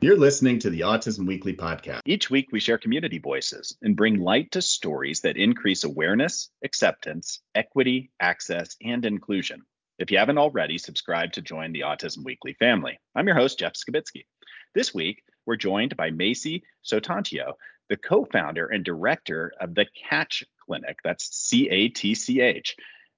You're listening to the Autism Weekly podcast. Each week, we share community voices and bring light to stories that increase awareness, acceptance, equity, access, and inclusion. If you haven't already, subscribe to join the Autism Weekly family. I'm your host, Jeff Skibitsky. This week, we're joined by Maisie Soetantyo, the co founder and director of the Catch Clinic. That's C A T C H.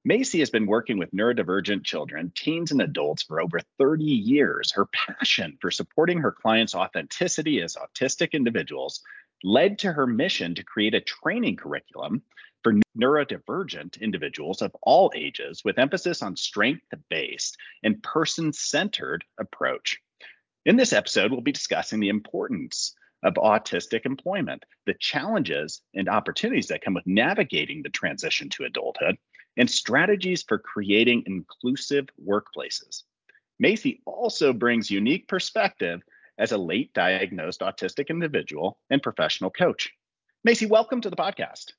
Maisie has been working with neurodivergent children, teens, and adults for over 30 years. Her passion for supporting her clients' authenticity as autistic individuals led to her mission to create a training curriculum for neurodivergent individuals of all ages with emphasis on strength based and person centered approach. In this episode, we'll be discussing the importance of autistic employment, the challenges and opportunities that come with navigating the transition to adulthood, and strategies for creating inclusive workplaces. Maisie also brings unique perspective as a late diagnosed autistic individual and professional coach. Maisie, welcome to the podcast.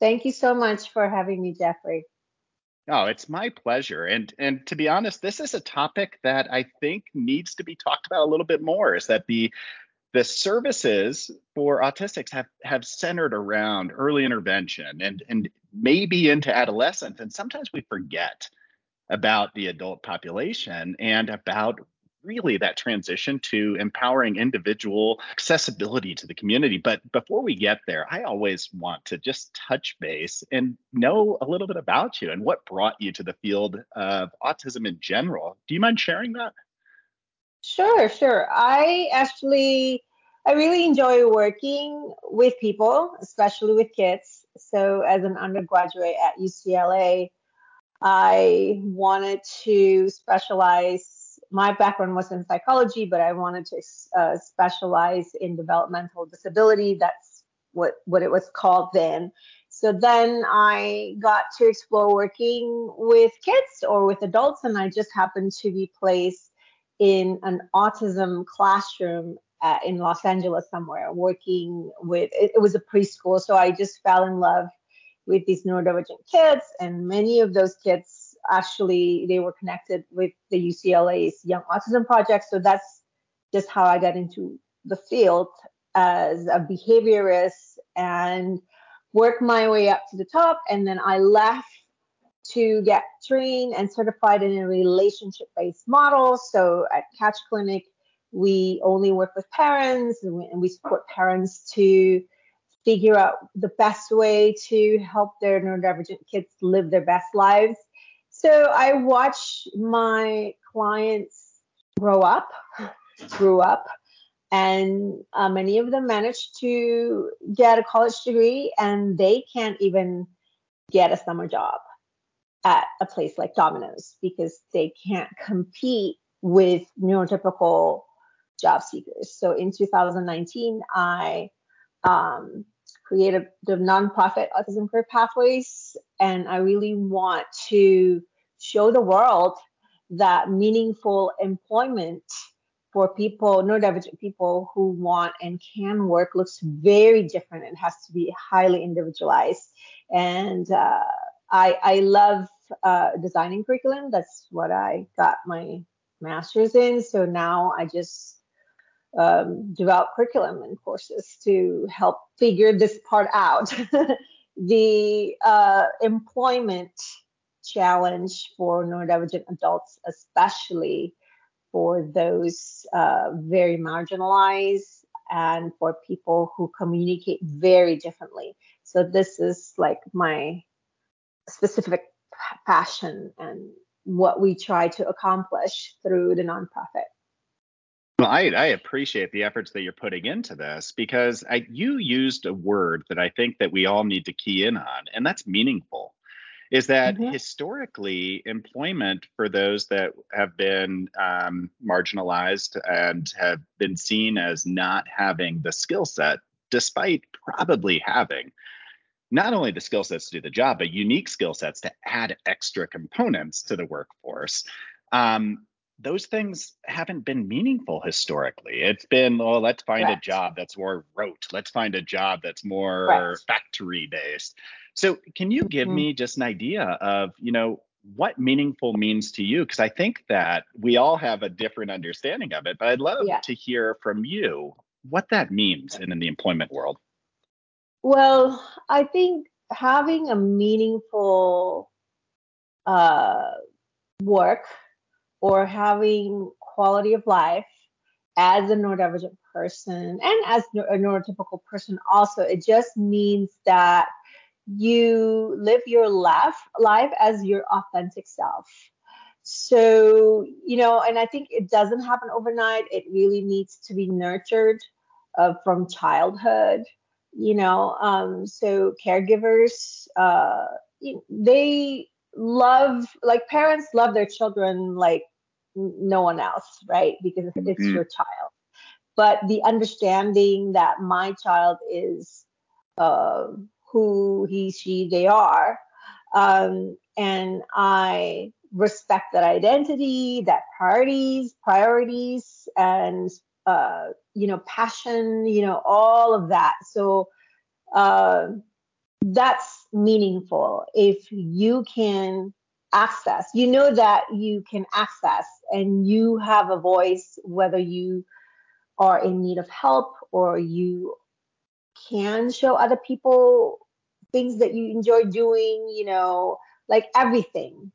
Thank you so much for having me, Jeffrey. Oh, it's my pleasure. And and to be honest, this is a topic that I think needs to be talked about a little bit more. Is that the the services for autistics have have centered around early intervention and and maybe into adolescence and sometimes we forget about the adult population and about really that transition to empowering individual accessibility to the community. But before we get there, I always want to just touch base and know a little bit about you and what brought you to the field of autism in general. Do you mind sharing that? Sure, sure. I actually I really enjoy working with people, especially with kids. So as an undergraduate at UCLA, I wanted to specialize. My background was in psychology, but I wanted to uh, specialize in developmental disability. That's what what it was called then. So then I got to explore working with kids or with adults, and I just happened to be placed in an autism classroom uh, in Los Angeles somewhere, working with it, it was a preschool. So I just fell in love with these neurodivergent kids, and many of those kids actually they were connected with the UCLA's Young Autism Project. So that's just how I got into the field as a behaviorist and worked my way up to the top. And then I left to get trained and certified in a relationship based model. So at Catch Clinic, we only work with parents and we, and we support parents to figure out the best way to help their neurodivergent kids live their best lives. So I watch my clients grow up, grew up, and uh, many of them managed to get a college degree and they can't even get a summer job at a place like Domino's because they can't compete with neurotypical job seekers. So in 2019, I um, created the nonprofit Autism Career Pathways, and I really want to show the world that meaningful employment for people, neurodivergent people who want and can work looks very different. It has to be highly individualized. And uh, I, I love uh, designing curriculum. That's what I got my master's in. So now I just um, develop curriculum and courses to help figure this part out. the uh, employment challenge for neurodivergent adults, especially for those uh, very marginalized and for people who communicate very differently. So this is like my specific passion and what we try to accomplish through the nonprofit. Well, I, I appreciate the efforts that you're putting into this because I, you used a word that I think that we all need to key in on, and that's meaningful. Is that mm-hmm. historically employment for those that have been um, marginalized and have been seen as not having the skill set, despite probably having not only the skill sets to do the job, but unique skill sets to add extra components to the workforce. Um, those things haven't been meaningful historically. It's been, well, let's find a job that's more rote. Let's find a job that's more factory based. So, can you give mm-hmm. me just an idea of, you know, what meaningful means to you because I think that we all have a different understanding of it, but I'd love yeah. to hear from you what that means in, in the employment world. Well, I think having a meaningful uh, work or having quality of life as a neurodivergent person and as a neurotypical person also it just means that you live your life life as your authentic self. So you know and i think it doesn't happen overnight. It really needs to be nurtured uh, from childhood you know um, so caregivers uh, they love like parents love their children like no one else right because mm-hmm. it's your child but the understanding that my child is uh, who he she they are um, and i respect that identity that priorities priorities and uh, you know passion you know all of that. So uh, that's meaningful. If you can access you know that you can access and you have a voice whether you are in need of help or you can show other people things that you enjoy doing you know like everything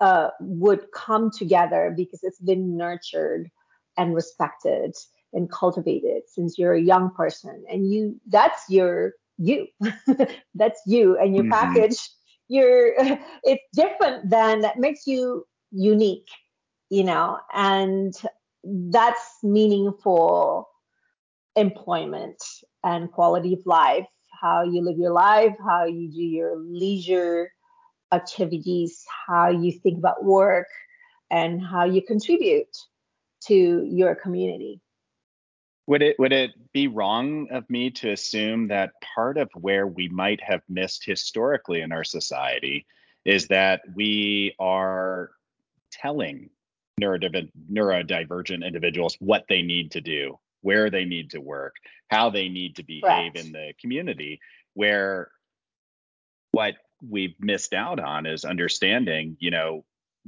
uh, would come together because it's been nurtured and respected and cultivated since you're a young person. And you that's your you. That's you and your mm-hmm. package. You're it's different than that makes you unique you know and that's meaningful employment and quality of life how you live your life how you do your leisure activities how you think about work and how you contribute to your community? Would it would it be wrong of me to assume that part of where we might have missed historically in our society is that we are telling neurodiv- neurodivergent individuals what they need to do, where they need to work, how they need to behave in the community, where what we've missed out on is understanding, you know,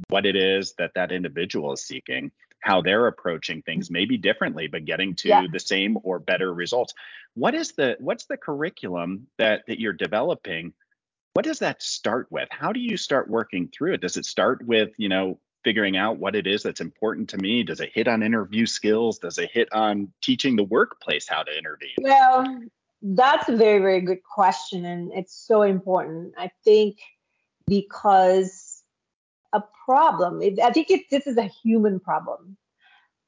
what it is that that individual is seeking how they're approaching things maybe differently but getting to yeah. the same or better results. What is the what's the curriculum that that you're developing? What does that start with? How do you start working through it? Does it start with you know figuring out what it is that's important to me? Does it hit on interview skills? Does it hit on teaching the workplace how to intervene? Well that's a very very good question and it's so important. I think because a problem. I think it, this is a human problem.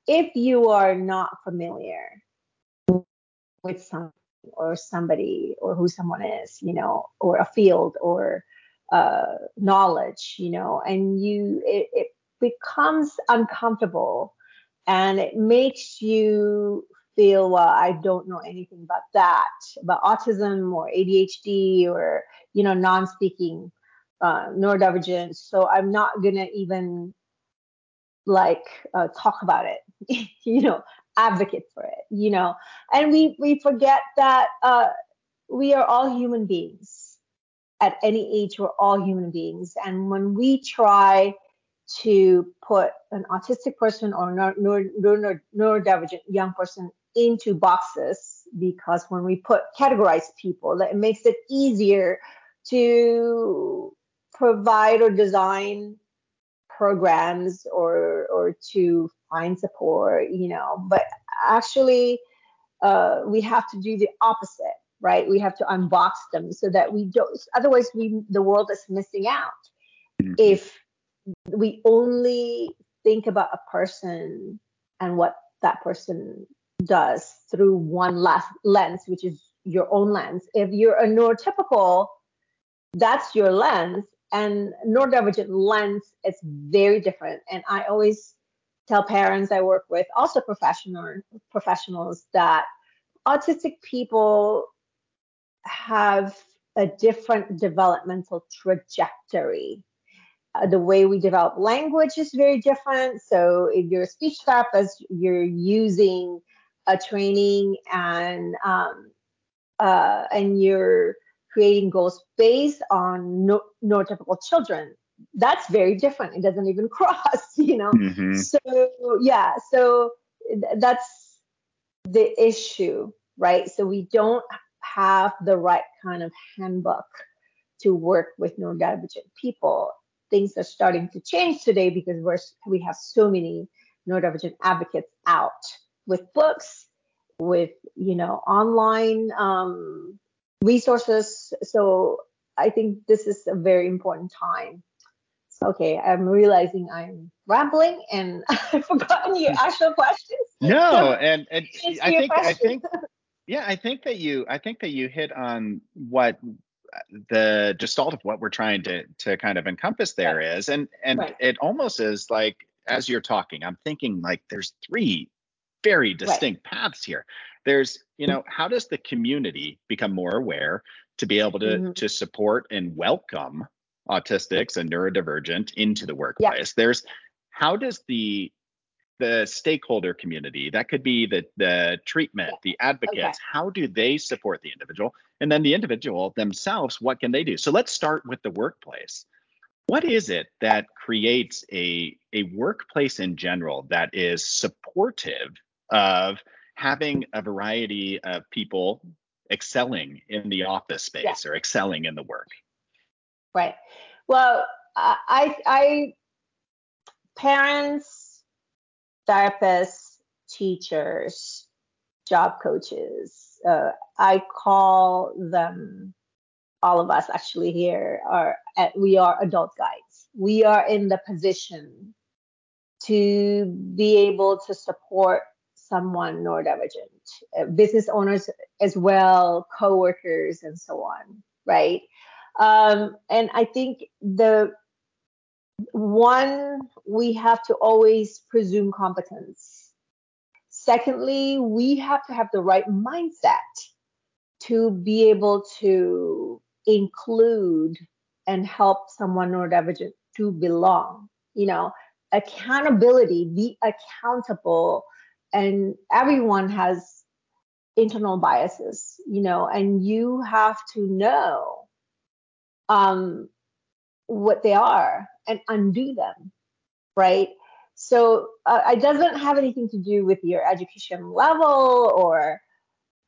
If you are not familiar with something or somebody or who someone is, you know, or a field or uh, knowledge, you know, and you it, it becomes uncomfortable and it makes you feel well i don't know anything about that about autism or adhd or you know non-speaking uh, neurodivergent, so I'm not gonna even like uh, talk about it, you know, advocate for it, you know. And we we forget that uh, we are all human beings. At any age, we're all human beings, and when we try to put an autistic person or neuro, neuro, neurodivergent young person into boxes because when we put categorize people that it makes it easier to provide or design programs or or to find support you know but actually uh, we have to do the opposite right? We have to unbox them so that we don't otherwise we the world is missing out. Mm-hmm. if we only think about a person and what that person does through one last lens which is your own lens. If you're a neurotypical that's your lens and neurodivergent lens is very different. And I always tell parents I work with, also professional professionals, that autistic people have a different developmental trajectory. Uh, the way we develop language is very different. So if you're a speech therapist, you're using a training and um, uh, and you're creating goals based on no, neurotypical children. that's very different. It doesn't even cross, you know. Mm-hmm. So yeah, so that's the issue, right? So we don't have the right kind of handbook to work with neurodivergent people. Things are starting to change today because we're we have so many neurodivergent advocates out with books, with you know online um, resources. So I think this is a very important time. Okay, I'm realizing I'm rambling and I've forgotten your actual questions. No, and, and I think I think yeah, I think that you I think that you hit on what the gestalt of what we're trying to to kind of encompass there right. is, and and right. it almost is like as you're talking, I'm thinking like there's three very distinct right. paths here. There's, you know, how does the community become more aware to be able to mm-hmm. to support and welcome autistics and neurodivergent into the workplace? Yeah. There's how does the the stakeholder community that could be the the treatment the advocates okay. how do they support the individual and then the individual themselves what can they do so let's start with the workplace what is it that creates a a workplace in general that is supportive of having a variety of people excelling in the office space yeah. or excelling in the work. Right. Well, I, I, parents, therapists, teachers, job coaches, uh, I call them, all of us actually here are, we are adult guides. We are in the position to be able to support someone neurodivergent, uh, business owners as well, coworkers, and so on, right? Um, and I think the one, we have to always presume competence. Secondly, we have to have the right mindset to be able to include and help someone neurodivergent to belong. You know, accountability, be accountable and everyone has internal biases, you know, and you have to know um, what they are and undo them, right? So uh, it doesn't have anything to do with your education level or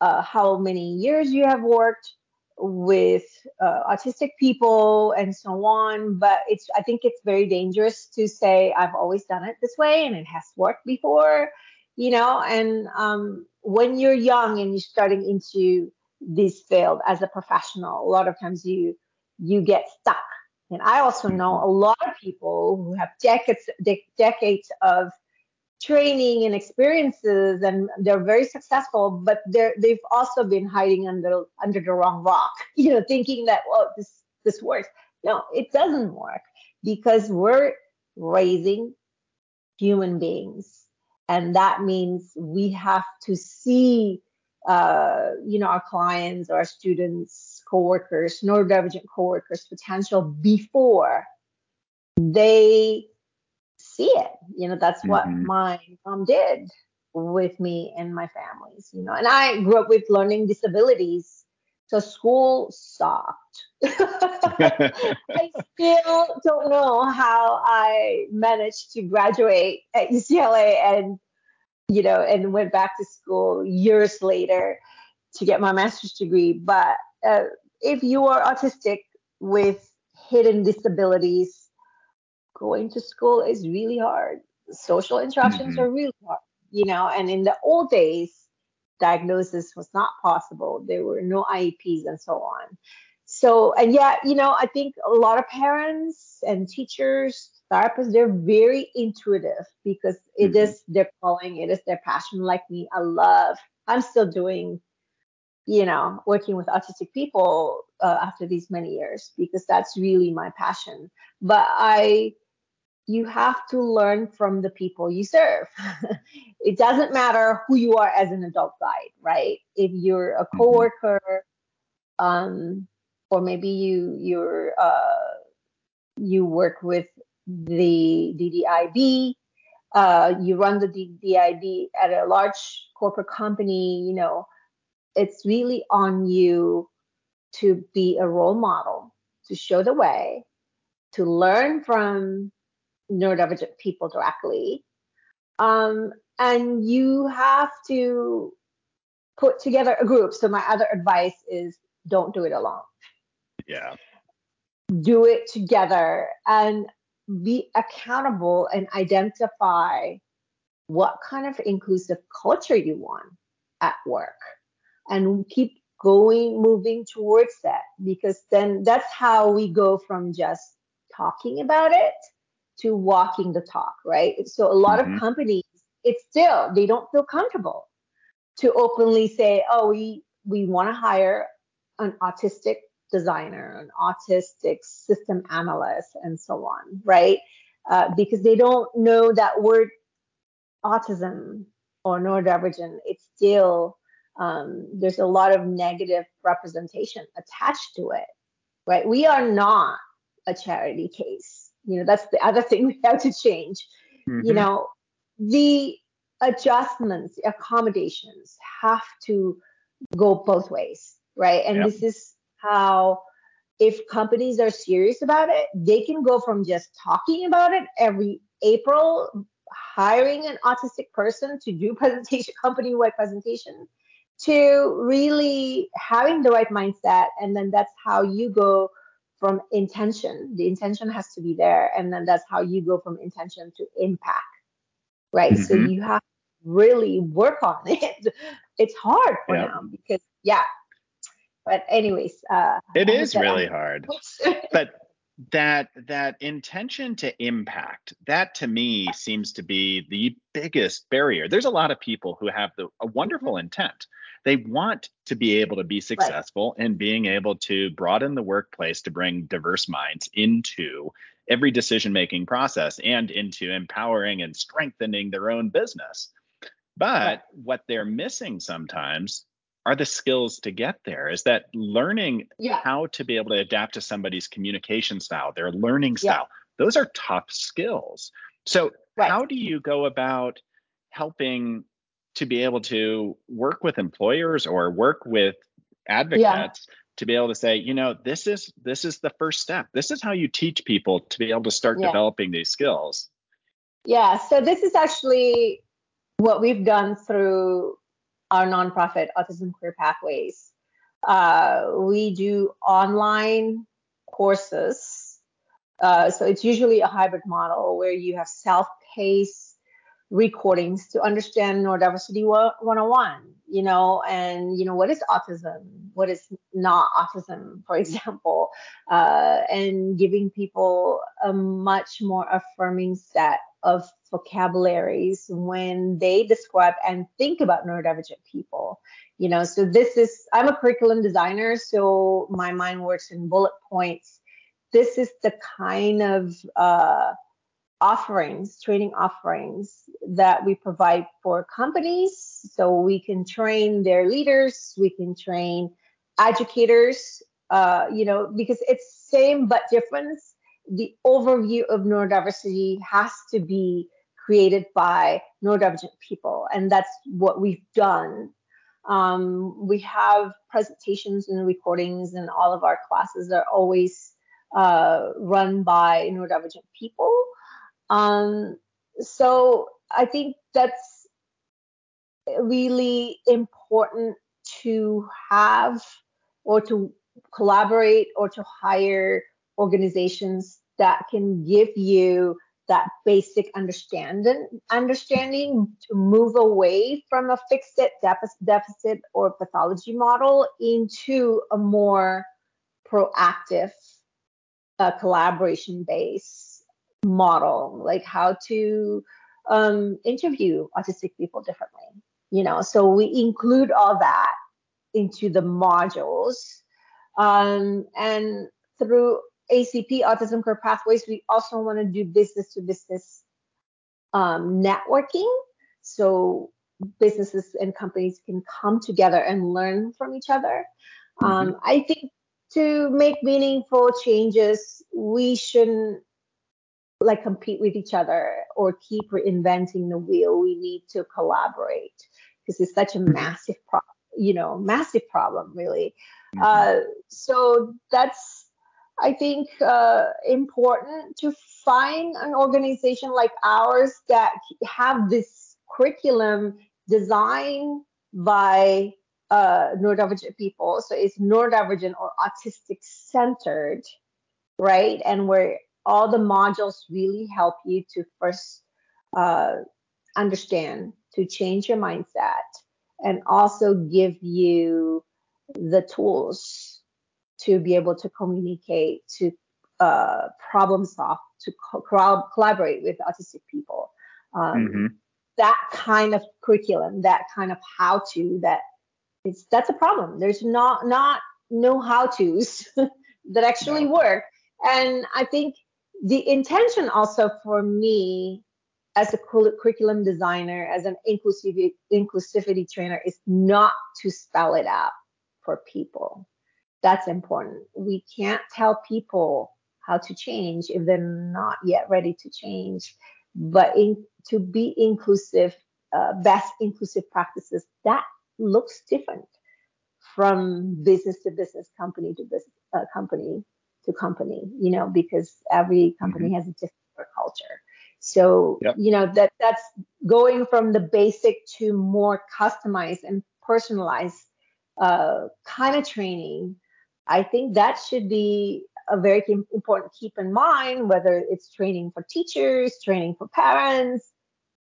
uh, how many years you have worked with uh, autistic people and so on. But it's I think it's very dangerous to say I've always done it this way and it has worked before you know and um, when you're young and you're starting into this field as a professional a lot of times you you get stuck. And i also know a lot of people who have decades de- decades of training and experiences and they're very successful but they're they've also been hiding under under the wrong rock you know thinking that well this this works. No it doesn't work because we're raising human beings and that means we have to see uh, you know our clients our students coworkers neurodivergent coworkers potential before they see it you know that's what mm-hmm. my mom did with me and my families you know and i grew up with learning disabilities so school stopped i still don't know how i managed to graduate at ucla and you know, and went back to school years later to get my master's degree. But uh, if you are autistic with hidden disabilities, going to school is really hard. Social interactions mm-hmm. are really hard, you know, and in the old days, diagnosis was not possible. There were no IEPs and so on. So, and yet, you know, I think a lot of parents and teachers therapists they're very intuitive because it mm-hmm. is their calling it is their passion like me i love i'm still doing you know working with autistic people uh, after these many years because that's really my passion but i you have to learn from the people you serve it doesn't matter who you are as an adult guide right if you're a mm-hmm. coworker mm-hmm. um or maybe you you're uh you work with the DEIB. Uh, you run the DEIB at a large corporate company, you know, it's really on you to be a role model, to show the way, to learn from neurodivergent people directly. Um, and you have to put together a group. So my other advice is don't do it alone. Yeah. Do it together and be accountable and identify what kind of inclusive culture you want at work and keep going moving towards that because then that's how we go from just talking about it to walking the talk right so a lot mm-hmm. of companies it's still they don't feel comfortable to openly say oh we we want to hire an autistic designer an autistic system analyst and so on right uh, because they don't know that word autism or neurodivergent it's still um, there's a lot of negative representation attached to it, right? We are not a charity case. You know, that's the other thing we have to change. Mm-hmm. You know, the adjustments, accommodations have to go both ways, right? And yep. this is how, if companies are serious about it, they can go from just talking about it every April, hiring an autistic person to do presentation, company-wide presentation, to really having the right mindset and then that's how you go from intention. The intention has to be there and then that's how you go from intention to impact right? Mm-hmm. so you have to really work on it. It's hard for yep. now because yeah. But anyways uh it is really hard. but that that intention to impact that to me seems to be the biggest barrier there's a lot of people who have the a wonderful mm-hmm. intent they want to be able to be successful right. and being able to broaden the workplace to bring diverse minds into every decision making process and into empowering and strengthening their own business but right. what they're missing sometimes are the skills to get there is that learning yeah. how to be able to adapt to somebody's communication style their learning style yeah. those are tough skills so right. how do you go about helping to be able to work with employers or work with advocates yeah. to be able to say you know this is this is the first step this is how you teach people to be able to start developing these skills yeah so this is actually what we've done through our nonprofit, Autism Career Pathways. Uh, we do online courses. Uh, so it's usually a hybrid model where you have self-paced recordings to understand neurodiversity 101 you know and you know what is autism? What is not autism for example? Uh, and giving people a much more affirming set of vocabularies when they describe and think about neurodivergent people you know? So this is i'm a curriculum designer so my mind works in bullet points. This is the kind of uh, offerings, training offerings that we provide for companies. So we can train their leaders, we can train educators, uh, you know, because it's same but different. The overview of neurodiversity has to be created by neurodivergent people, and that's what we've done. Um, we have presentations and recordings, and all of our classes are always uh, run by neurodivergent people. Um, so I think that's really important to have or to collaborate or to hire organizations that can give you that basic understanding understanding to move away from a fixed deficit, or pathology model into a more proactive uh, collaboration base model, like how to um, interview autistic people differently. You know, so we include all that into the modules. Um, and through ACP Autism Career Pathways, we also want to do business to business um, networking. So businesses and companies can come together and learn from each other. Mm-hmm. Um, I think to make meaningful changes, we shouldn't like compete with each other or keep reinventing the wheel. We need to collaborate because it's such a mm-hmm. massive problem, you know, massive problem really. Mm-hmm. Uh, so that's I think, uh, important to find an organization like ours that have this curriculum designed by uh, neurodivergent people. So it's neurodivergent or autistic centered, right? And where all the modules really help you to first uh, understand, to change your mindset, and also give you the tools to be able to communicate, to uh, problem solve, to co- collaborate with autistic people. Um, mm-hmm. That kind of curriculum, that kind of how to, that it's that's a problem. There's not not no how tos that actually work, and I think the intention also for me as a curriculum designer, as an inclusivity, inclusivity trainer, is not to spell it out for people. That's important. We can't tell people how to change if they're not yet ready to change. But in, to be inclusive, uh, best inclusive practices, that looks different from business to business, company to business, uh, company to company, you know, because every company mm-hmm. has a different culture. So, yep. you know, that that's going from the basic to more customized and personalized uh, kind of training. I think that should be a very important keep in mind, whether it's training for teachers, training for parents,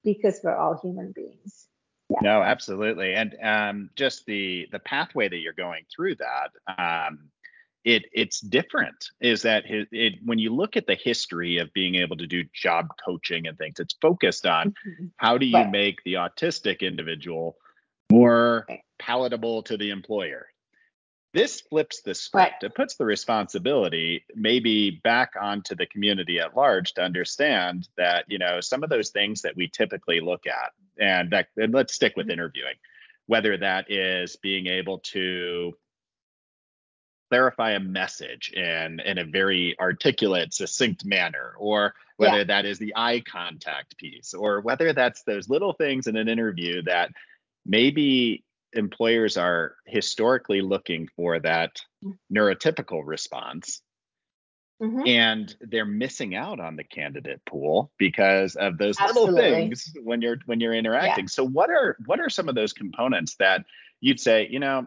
because we're all human beings. Yeah. No, absolutely, and um, just the the pathway that you're going through that. Um, it it's different is that it, it, when you look at the history of being able to do job coaching and things it's focused on mm-hmm. how do you right. make the autistic individual more palatable to the employer this flips the script right. it puts the responsibility maybe back onto the community at large to understand that you know some of those things that we typically look at and that and let's stick with mm-hmm. interviewing whether that is being able to clarify a message in in a very articulate, succinct manner, or whether yeah. that is the eye contact piece, or whether that's those little things in an interview that maybe employers are historically looking for that neurotypical response. Mm-hmm. And they're missing out on the candidate pool because of those Absolutely. little things when you're when you're interacting. Yeah. So what are what are some of those components that you'd say, you know,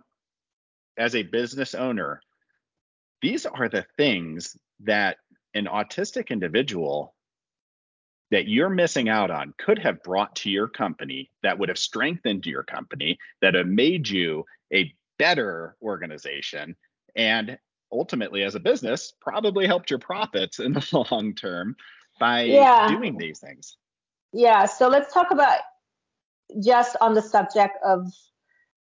as a business owner, these are the things that an autistic individual that you're missing out on could have brought to your company that would have strengthened your company, that have made you a better organization, and ultimately, as a business, probably helped your profits in the long term by yeah. doing these things. Yeah. So let's talk about just on the subject of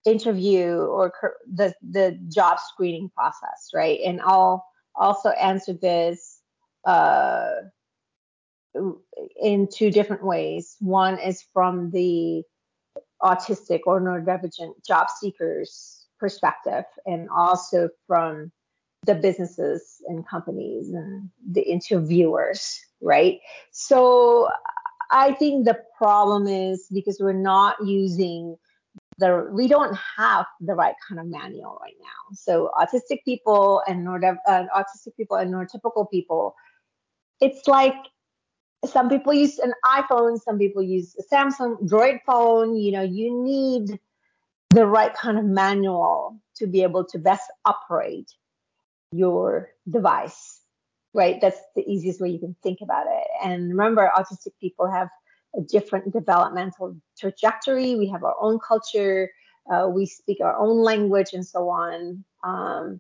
interview or the the job screening process, right? And I'll also answer this uh, in two different ways. One is from the autistic or neurodivergent job seekers perspective, and also from the businesses and companies and the interviewers, right? So I think the problem is because we're not using the we don't have the right kind of manual right now. So autistic people and uh, autistic people and neurotypical people, it's like some people use an iPhone, some people use a Samsung Droid phone. You know, you need the right kind of manual to be able to best operate your device, right? That's the easiest way you can think about it. And remember, autistic people have a different developmental trajectory. We have our own culture. Uh, we speak our own language and so on. Um,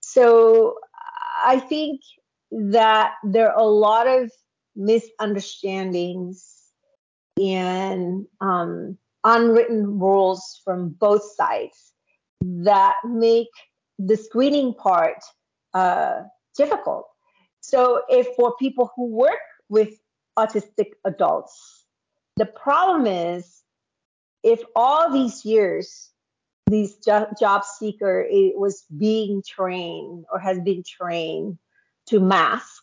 so I think that there are a lot of misunderstandings and um, unwritten rules from both sides that make the screening part uh, difficult. So if for people who work with autistic adults, the problem is, if all these years these jo- job seeker was being trained or has been trained to mask,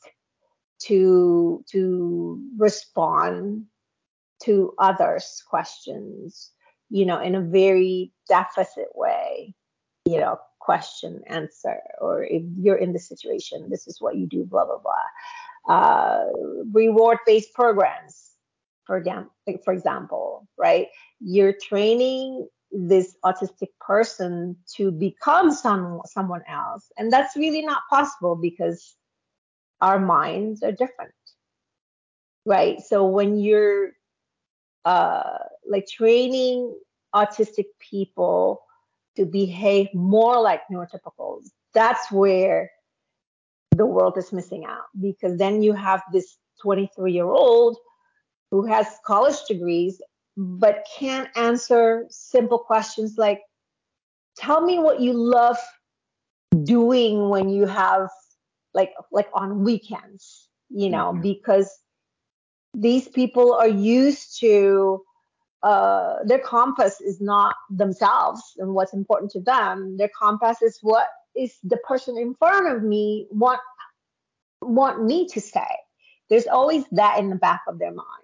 to to respond to others' questions, you know, in a very deficit way, you know, question answer or if you're in the situation this is what you do blah blah blah. Uh, reward based programs for example for example right? You're training this autistic person to become some someone else and that's really not possible because our minds are different right? So when you're uh like training autistic people to behave more like neurotypicals that's where the world is missing out because then you have this 23 year old who has college degrees but can't answer simple questions like tell me what you love doing when you have like like on weekends you know mm-hmm. because these people are used to uh, their compass is not themselves and what's important to them. Their compass is what is the person in front of me want want me to say. There's always that in the back of their minds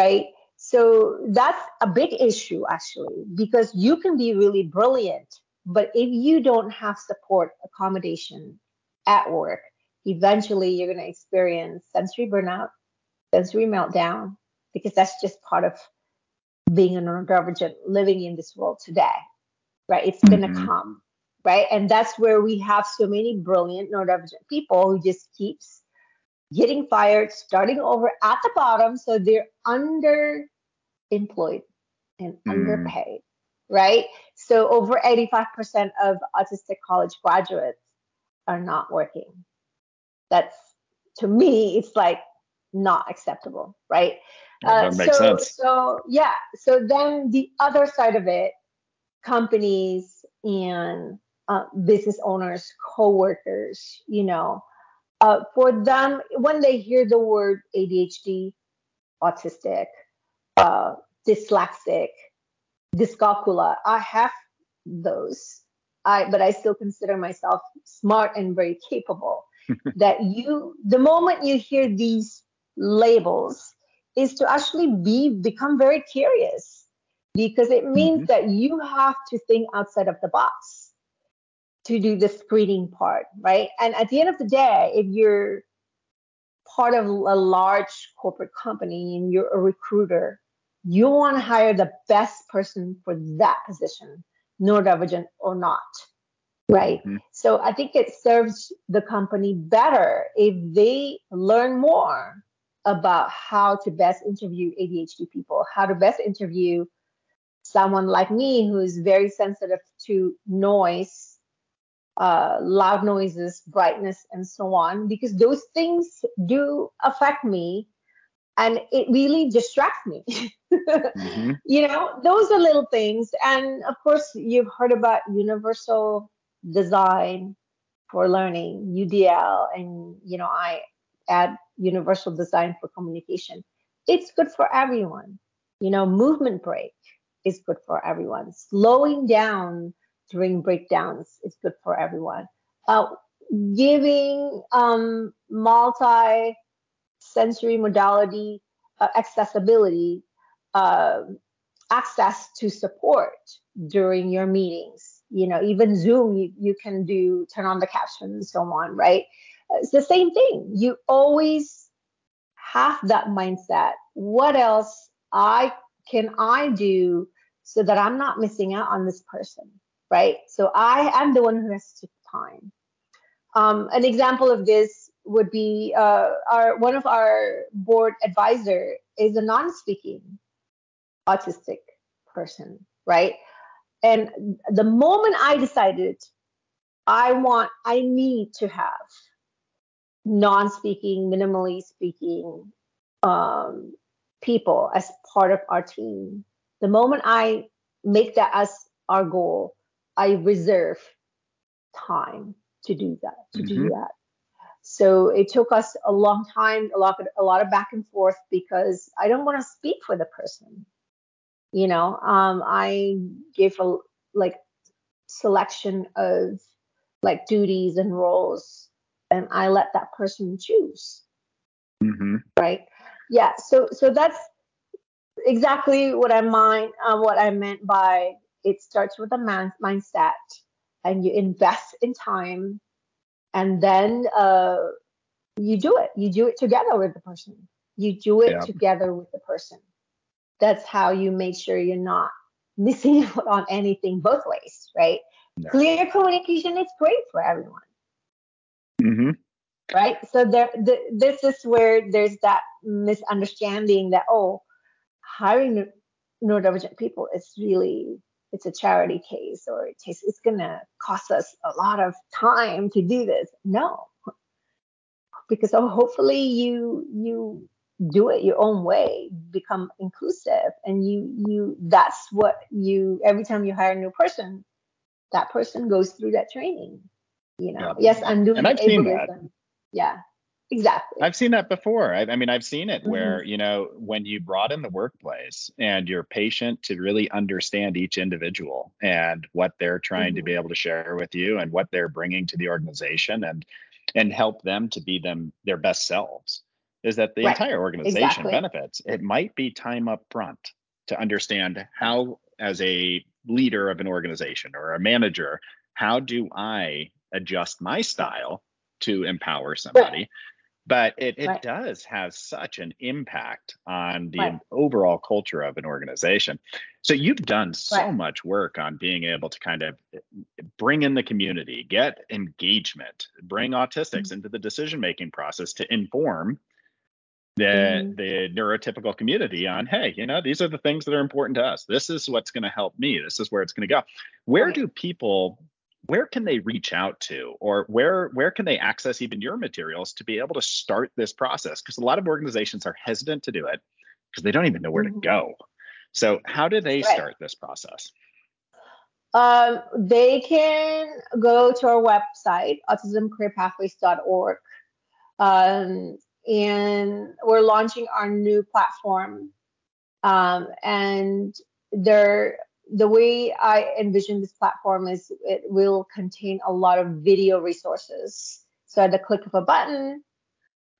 right so that's a big issue actually, because you can be really brilliant, but if you don't have support accommodation at work, eventually you're going to experience sensory burnout, sensory meltdown, because that's just part of being a neurodivergent living in this world today, right? It's mm-hmm. going to come, right? And that's where we have so many brilliant neurodivergent people who just keeps getting fired, starting over at the bottom. So they're underemployed and mm. underpaid, right? So over 85% of autistic college graduates are not working. That's to me, it's like not acceptable, right? Yeah, that uh, makes so, sense. So yeah, so then the other side of it, companies and uh, business owners, co-workers, you know, uh, for them when they hear the word ADHD, autistic, uh, dyslexic, dyscalculia. I have those. I, but I still consider myself smart and very capable. that you, the moment you hear these labels, is to actually be become very curious because it means mm-hmm. that you have to think outside of the box to do the screening part, right? And at the end of the day, if you're part of a large corporate company and you're a recruiter, you want to hire the best person for that position, neurodivergent or not. Right. Mm-hmm. So I think it serves the company better if they learn more about how to best interview ADHD people, how to best interview someone like me who is very sensitive to noise, uh, loud noises, brightness, and so on, because those things do affect me and it really distracts me. mm-hmm. You know, those are little things. And of course, you've heard about universal design for learning, UDL, and you know, I add universal design for communication. It's good for everyone. You know, movement break is good for everyone. Slowing down during breakdowns is good for everyone. Uh, giving um, multi sensory modality, uh, accessibility, uh, access to support during your meetings. You know, even Zoom, you, you can do turn on the caption and so on, right? It's the same thing. You always have that mindset. What else I can I do so that I'm not missing out on this person, right? So I am the one who has to time. Um, an example of this would be uh, our one of our board advisor is a non-speaking autistic person, right? And the moment I decided I want, I need to have non-speaking, minimally speaking um, people as part of our team. The moment I make that as our goal, I reserve time to do that, to mm-hmm. do that. So it took us a long time, a lot, of, a lot of back and forth because I don't want to speak for the person. You know, um, I gave a like selection of like duties and roles, and I let that person choose. Mm-hmm. Right? Yeah. So so that's exactly what I mind, uh, what I meant by it starts with a man- mindset and you invest in time and then uh, you do it. You do it together with the person. You do it yeah. together with the person. That's how you make sure you're not missing out on anything both ways, right? No. Clear communication is great for everyone. Mm-hmm. Right. So there, the, this is where there's that misunderstanding that oh, hiring neurodivergent people is really it's a charity case or it takes, it's gonna cost us a lot of time to do this. No, because oh, hopefully you you do it your own way, become inclusive, and you you that's what you every time you hire a new person, that person goes through that training. You know, yeah. yes, I'm doing and I've seen that. Yeah, exactly. I've seen that before. I, I mean, I've seen it mm-hmm. where you know when you broaden the workplace and you're patient to really understand each individual and what they're trying mm-hmm. to be able to share with you and what they're bringing to the organization and and help them to be them their best selves is that the right. entire organization exactly. benefits. It might be time up front to understand how, as a leader of an organization or a manager, how do I adjust my style to empower somebody? Right. But it, it right. does have such an impact on the overall culture of an organization. So you've done so much work on being able to kind of bring in the community, get engagement, bring autistics mm-hmm. into the decision making process to inform the mm-hmm. the neurotypical community on hey you know these are the things that are important to us this is what's going to help me this is where it's going to go where right. do people where can they reach out to or where where can they access even your materials to be able to start this process because a lot of organizations are hesitant to do it because they don't even know where mm-hmm. to go so how do they right. start this process um, they can go to our website autismcareerpathways.org um, and we're launching our new platform. Um, and there, the way I envision this platform is it will contain a lot of video resources. So at the click of a button,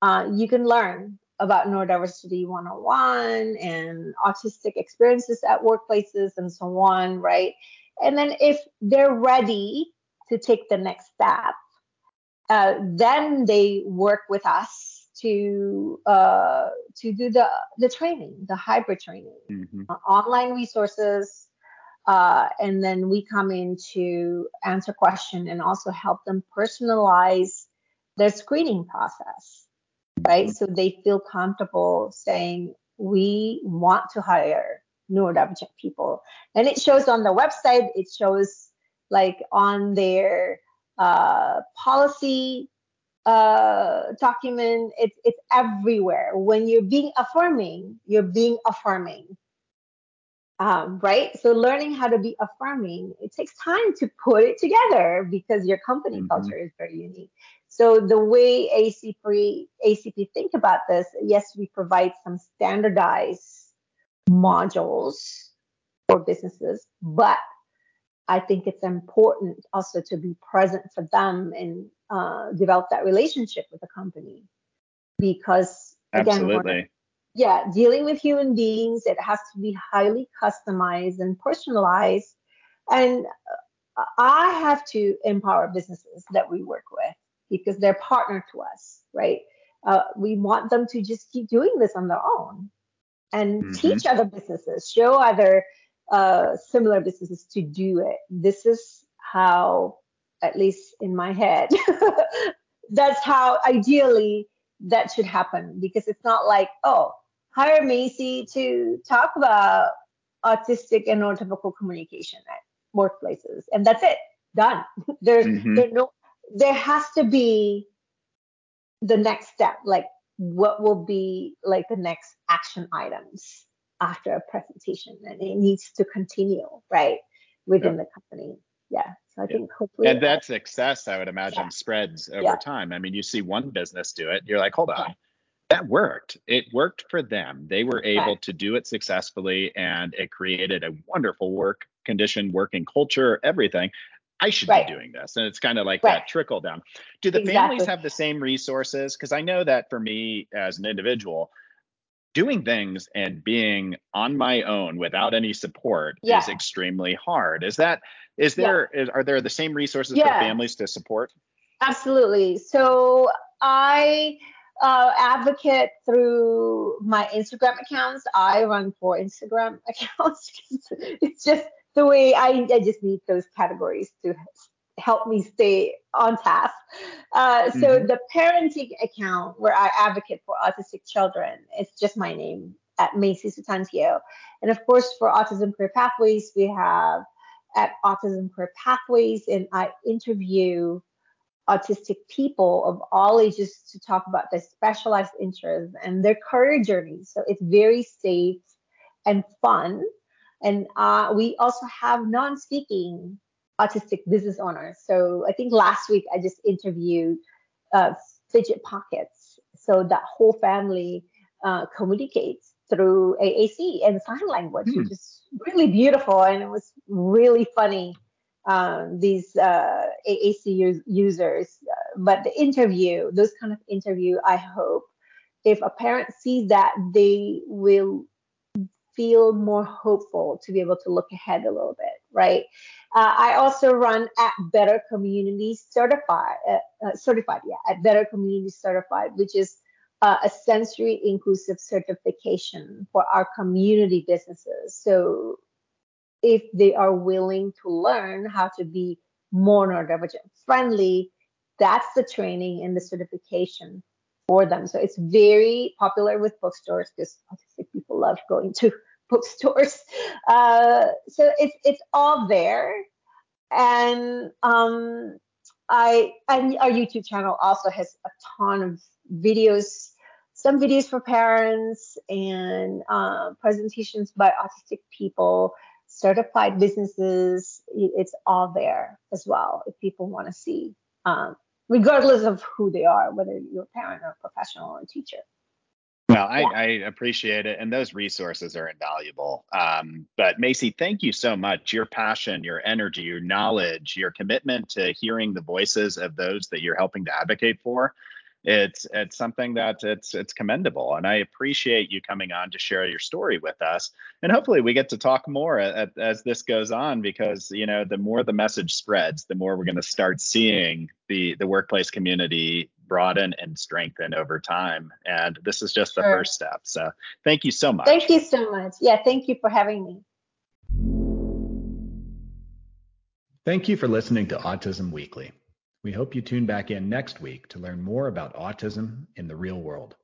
uh, you can learn about neurodiversity 101 and autistic experiences at workplaces and so on, right? And then if they're ready to take the next step, uh, then they work with us to uh, to do the the training, the hybrid training, mm-hmm. uh, online resources, uh, and then we come in to answer question and also help them personalize their screening process, right? So they feel comfortable saying we want to hire neurodivergent people, and it shows on the website. It shows like on their uh, policy uh, document. It's it's everywhere. When you're being affirming, you're being affirming. Um, right? So learning how to be affirming, it takes time to put it together because your company mm-hmm. culture is very unique. So the way ACP ACP think about this, yes, we provide some standardized modules for businesses, but I think it's important also to be present for them and uh, develop that relationship with the company because again, absolutely. Yeah, dealing with human beings, it has to be highly customized and personalized. And uh, I have to empower businesses that we work with because they're partner to us, right? Uh, we want them to just keep doing this on their own and mm-hmm. teach other businesses, show other uh, similar businesses to do it. This is how, at least in my head, that's how ideally that should happen because it's not like, oh, hire Maisie to talk about autistic and neurotypical communication at workplaces, and that's it, done. There's mm-hmm. there no there has to be the next step, like what will be like the next action items after a presentation and it needs to continue right within the company yeah so i think hopefully and that success i would imagine yeah. spreads over yeah. time i mean you see one business do it you're like hold on that worked it worked for them they were able to do it successfully and it created a wonderful work condition working culture everything I should right. be doing this. And it's kind of like right. that trickle down. Do the exactly. families have the same resources? Because I know that for me as an individual, doing things and being on my own without any support Yeah. is extremely hard. Is that is there is, are there the same resources for families to support? Absolutely. So I uh, advocate through my Instagram accounts. I run four Instagram accounts. it's just the way I, I just need those categories to help me stay on task. Uh, so Mhm. the parenting account where I advocate for autistic children, it's just my name at Maisie Soetantyo. And of course, for Autism Career Pathways, we have at Autism Career Pathways, and I interview autistic people of all ages to talk about their specialized interests and their career journeys. So it's very safe and fun. And uh, we also have non speaking autistic business owners. So I think last week I just interviewed uh, Fidget Pockets. So that whole family uh, communicates through AAC and sign language, Hmm. which is really beautiful. And it was really funny um, these uh, AAC users. But the interview, those kind of interview, I hope if a parent sees that, they will feel more hopeful to be able to look ahead a little bit, right? Uh, I also run at Better Community Certified, uh, uh, certified, yeah, at Better Community Certified, which is uh, a sensory inclusive certification for our community businesses. So if they are willing to learn how to be more neurodivergent friendly, that's the training and the certification for them. So it's very popular with bookstores because autistic people love going to bookstores. Uh, so it's it's all there, and um, I and our YouTube channel also has a ton of videos, some videos for parents and uh, presentations by autistic people, certified businesses. It's all there as well if people want to see, um, regardless of who they are, whether you're a parent or a professional or a teacher. Well, I, Yeah. I appreciate it, and those resources are invaluable. Um, but Maisie, thank you so much. Your passion, your energy, your knowledge, your commitment to hearing the voices of those that you're helping to advocate for. It's it's something that it's it's commendable, and I appreciate you coming on to share your story with us. And hopefully, we get to talk more a- a- as this goes on, because you know, the more the message spreads, the more we're going to start seeing the the workplace community broaden and strengthen over time. And this is just the first step. So thank you so much. Thank you so much. Yeah, thank you for having me. Thank you for listening to Autism Weekly. We hope you tune back in next week to learn more about autism in the real world.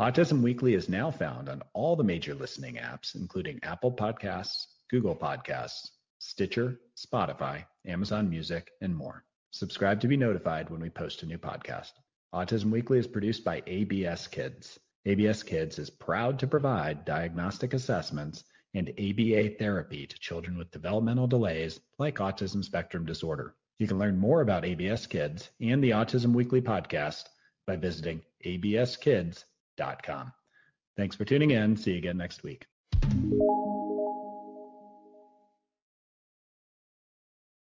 Autism Weekly is now found on all the major listening apps, including Apple Podcasts, Google Podcasts, Stitcher, Spotify, Amazon Music, and more. Subscribe to be notified when we post a new podcast. Autism Weekly is produced by ABS Kids. ABS Kids is proud to provide diagnostic assessments and ABA therapy to children with developmental delays like autism spectrum disorder. You can learn more about ABS Kids and the Autism Weekly podcast by visiting abskids.com. Thanks for tuning in. See you again next week.